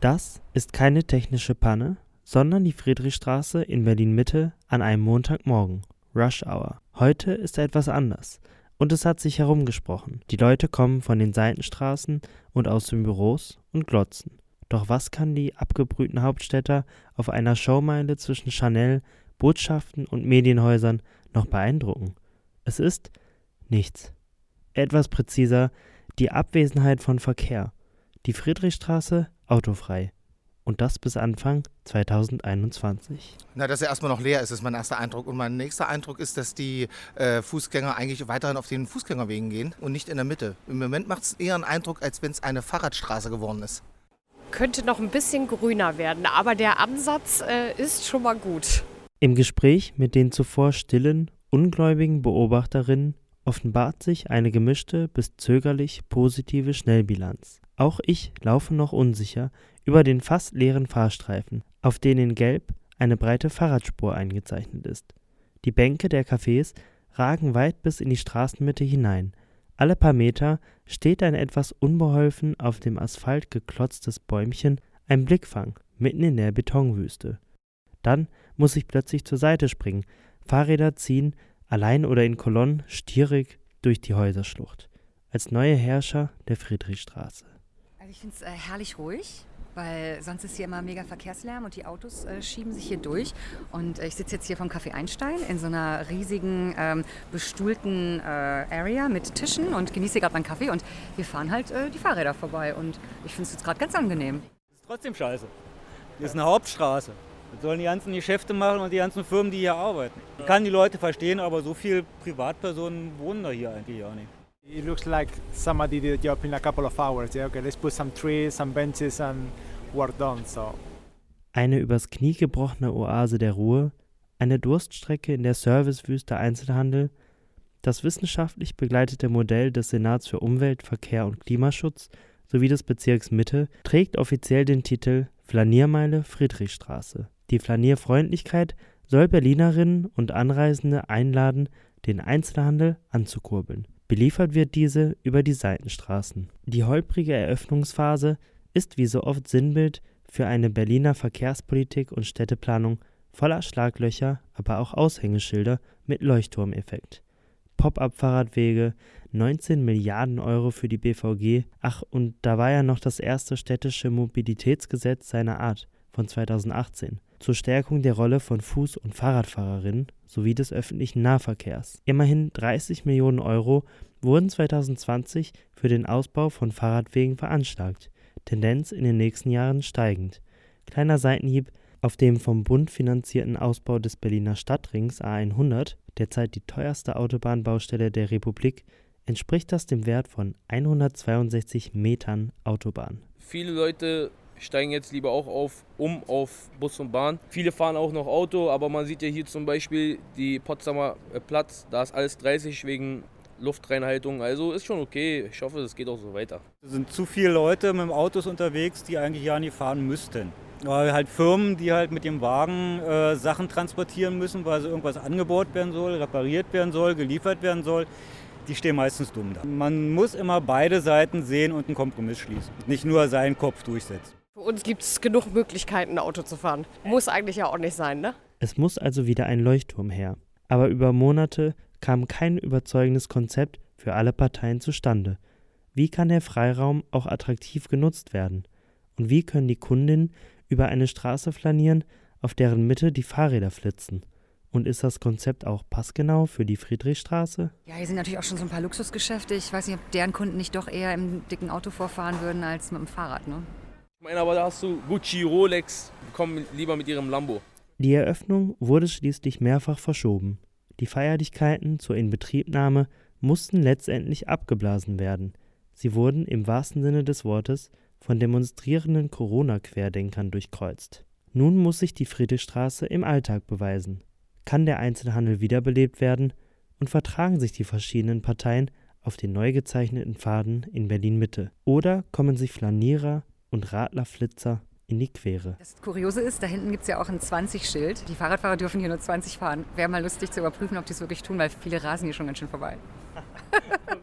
Das ist keine technische Panne, sondern die Friedrichstraße in Berlin-Mitte an einem Montagmorgen, Rush Hour. Heute ist etwas anders und es hat sich herumgesprochen. Die Leute kommen von den Seitenstraßen und aus den Büros und glotzen. Doch was kann die abgebrühten Hauptstädter auf einer Showmeile zwischen Chanel, Botschaften und Medienhäusern noch beeindrucken? Es ist nichts. Etwas präziser, die Abwesenheit von Verkehr. Die Friedrichstraße autofrei. Und das bis Anfang 2021. Na, dass er erstmal noch leer ist, ist mein erster Eindruck. Und mein nächster Eindruck ist, dass die äh, Fußgänger eigentlich weiterhin auf den Fußgängerwegen gehen und nicht in der Mitte. Im Moment macht es eher einen Eindruck, als wenn es eine Fahrradstraße geworden ist. Könnte noch ein bisschen grüner werden, aber der Ansatz äh, ist schon mal gut. Im Gespräch mit den zuvor stillen, ungläubigen Beobachterinnen offenbart sich eine gemischte bis zögerlich positive Schnellbilanz. Auch ich laufe noch unsicher über den fast leeren Fahrstreifen, auf denen in gelb eine breite Fahrradspur eingezeichnet ist. Die Bänke der Cafés ragen weit bis in die Straßenmitte hinein. Alle paar Meter steht ein etwas unbeholfen auf dem Asphalt geklotztes Bäumchen, ein Blickfang mitten in der Betonwüste. Dann muss ich plötzlich zur Seite springen. Fahrräder ziehen, allein oder in Kolonnen, stierig durch die Häuserschlucht. Als neue Herrscher der Friedrichstraße. Also ich finde es äh, herrlich ruhig, weil sonst ist hier immer mega Verkehrslärm und die Autos äh, schieben sich hier durch. Und äh, ich sitze jetzt hier vom Café Einstein in so einer riesigen, ähm, bestuhlten äh, Area mit Tischen und genieße gerade meinen Kaffee. Und hier fahren halt äh, die Fahrräder vorbei. Und ich finde es jetzt gerade ganz angenehm. Das ist trotzdem scheiße. Das ist eine Hauptstraße. Das sollen die ganzen Geschäfte machen und die ganzen Firmen, die hier arbeiten. Ich kann die Leute verstehen, aber so viele Privatpersonen wohnen da hier eigentlich auch nicht. It looks like somebody did the job in a couple of hours. Yeah, okay, let's put some trees, some benches and work done. So. Eine übers Knie gebrochene Oase der Ruhe, eine Durststrecke in der Servicewüste Einzelhandel, das wissenschaftlich begleitete Modell des Senats für Umwelt, Verkehr und Klimaschutz sowie des Bezirks Mitte trägt offiziell den Titel Flaniermeile Friedrichstraße. Die Flanierfreundlichkeit soll Berlinerinnen und Anreisende einladen, den Einzelhandel anzukurbeln. Beliefert wird diese über die Seitenstraßen. Die holprige Eröffnungsphase ist wie so oft Sinnbild für eine Berliner Verkehrspolitik und Städteplanung voller Schlaglöcher, aber auch Aushängeschilder mit Leuchtturmeffekt. Pop-up-Fahrradwege, 19 Milliarden Euro für die BVG, ach und da war ja noch das erste städtische Mobilitätsgesetz seiner Art von 2018 zur Stärkung der Rolle von Fuß- und Fahrradfahrerinnen sowie des öffentlichen Nahverkehrs. Immerhin 30 Millionen Euro wurden 2020 für den Ausbau von Fahrradwegen veranschlagt, Tendenz in den nächsten Jahren steigend. Kleiner Seitenhieb auf dem vom Bund finanzierten Ausbau des Berliner Stadtrings A100, derzeit die teuerste Autobahnbaustelle der Republik, entspricht das dem Wert von 162 Metern Autobahn. Viele Leute steigen jetzt lieber auch auf, um auf Bus und Bahn. Viele fahren auch noch Auto, aber man sieht ja hier zum Beispiel die Potsdamer Platz, da ist alles 30 wegen Luftreinhaltung. Also ist schon okay. Ich hoffe, es geht auch so weiter. Es sind zu viele Leute mit Autos unterwegs, die eigentlich ja nicht fahren müssten. Weil halt Firmen, die halt mit dem Wagen äh, Sachen transportieren müssen, weil so irgendwas angebaut werden soll, repariert werden soll, geliefert werden soll, die stehen meistens dumm da. Man muss immer beide Seiten sehen und einen Kompromiss schließen. Nicht nur seinen Kopf durchsetzen. Für uns gibt es genug Möglichkeiten, Auto zu fahren. Muss eigentlich ja auch nicht sein, ne? Es muss also wieder ein Leuchtturm her. Aber über Monate kam kein überzeugendes Konzept für alle Parteien zustande. Wie kann der Freiraum auch attraktiv genutzt werden? Und wie können die Kundinnen über eine Straße flanieren, auf deren Mitte die Fahrräder flitzen? Und ist das Konzept auch passgenau für die Friedrichstraße? Ja, hier sind natürlich auch schon so ein paar Luxusgeschäfte. Ich weiß nicht, ob deren Kunden nicht doch eher im dicken Auto vorfahren würden als mit dem Fahrrad, ne? Ich meine, aber da hast du Gucci, Rolex, kommen lieber mit ihrem Lambo. Die Eröffnung wurde schließlich mehrfach verschoben. Die Feierlichkeiten zur Inbetriebnahme mussten letztendlich abgeblasen werden. Sie wurden im wahrsten Sinne des Wortes von demonstrierenden Corona-Querdenkern durchkreuzt. Nun muss sich die Friedrichstraße im Alltag beweisen. Kann der Einzelhandel wiederbelebt werden und vertragen sich die verschiedenen Parteien auf den neu gezeichneten Pfaden in Berlin Mitte? Oder kommen sich Flanierer und Radlerflitzer in die Quere. Das Kuriose ist, da hinten gibt es ja auch ein 20-Schild. Die Fahrradfahrer dürfen hier nur 20 fahren. Wäre mal lustig zu überprüfen, ob die es wirklich tun, weil viele rasen hier schon ganz schön vorbei.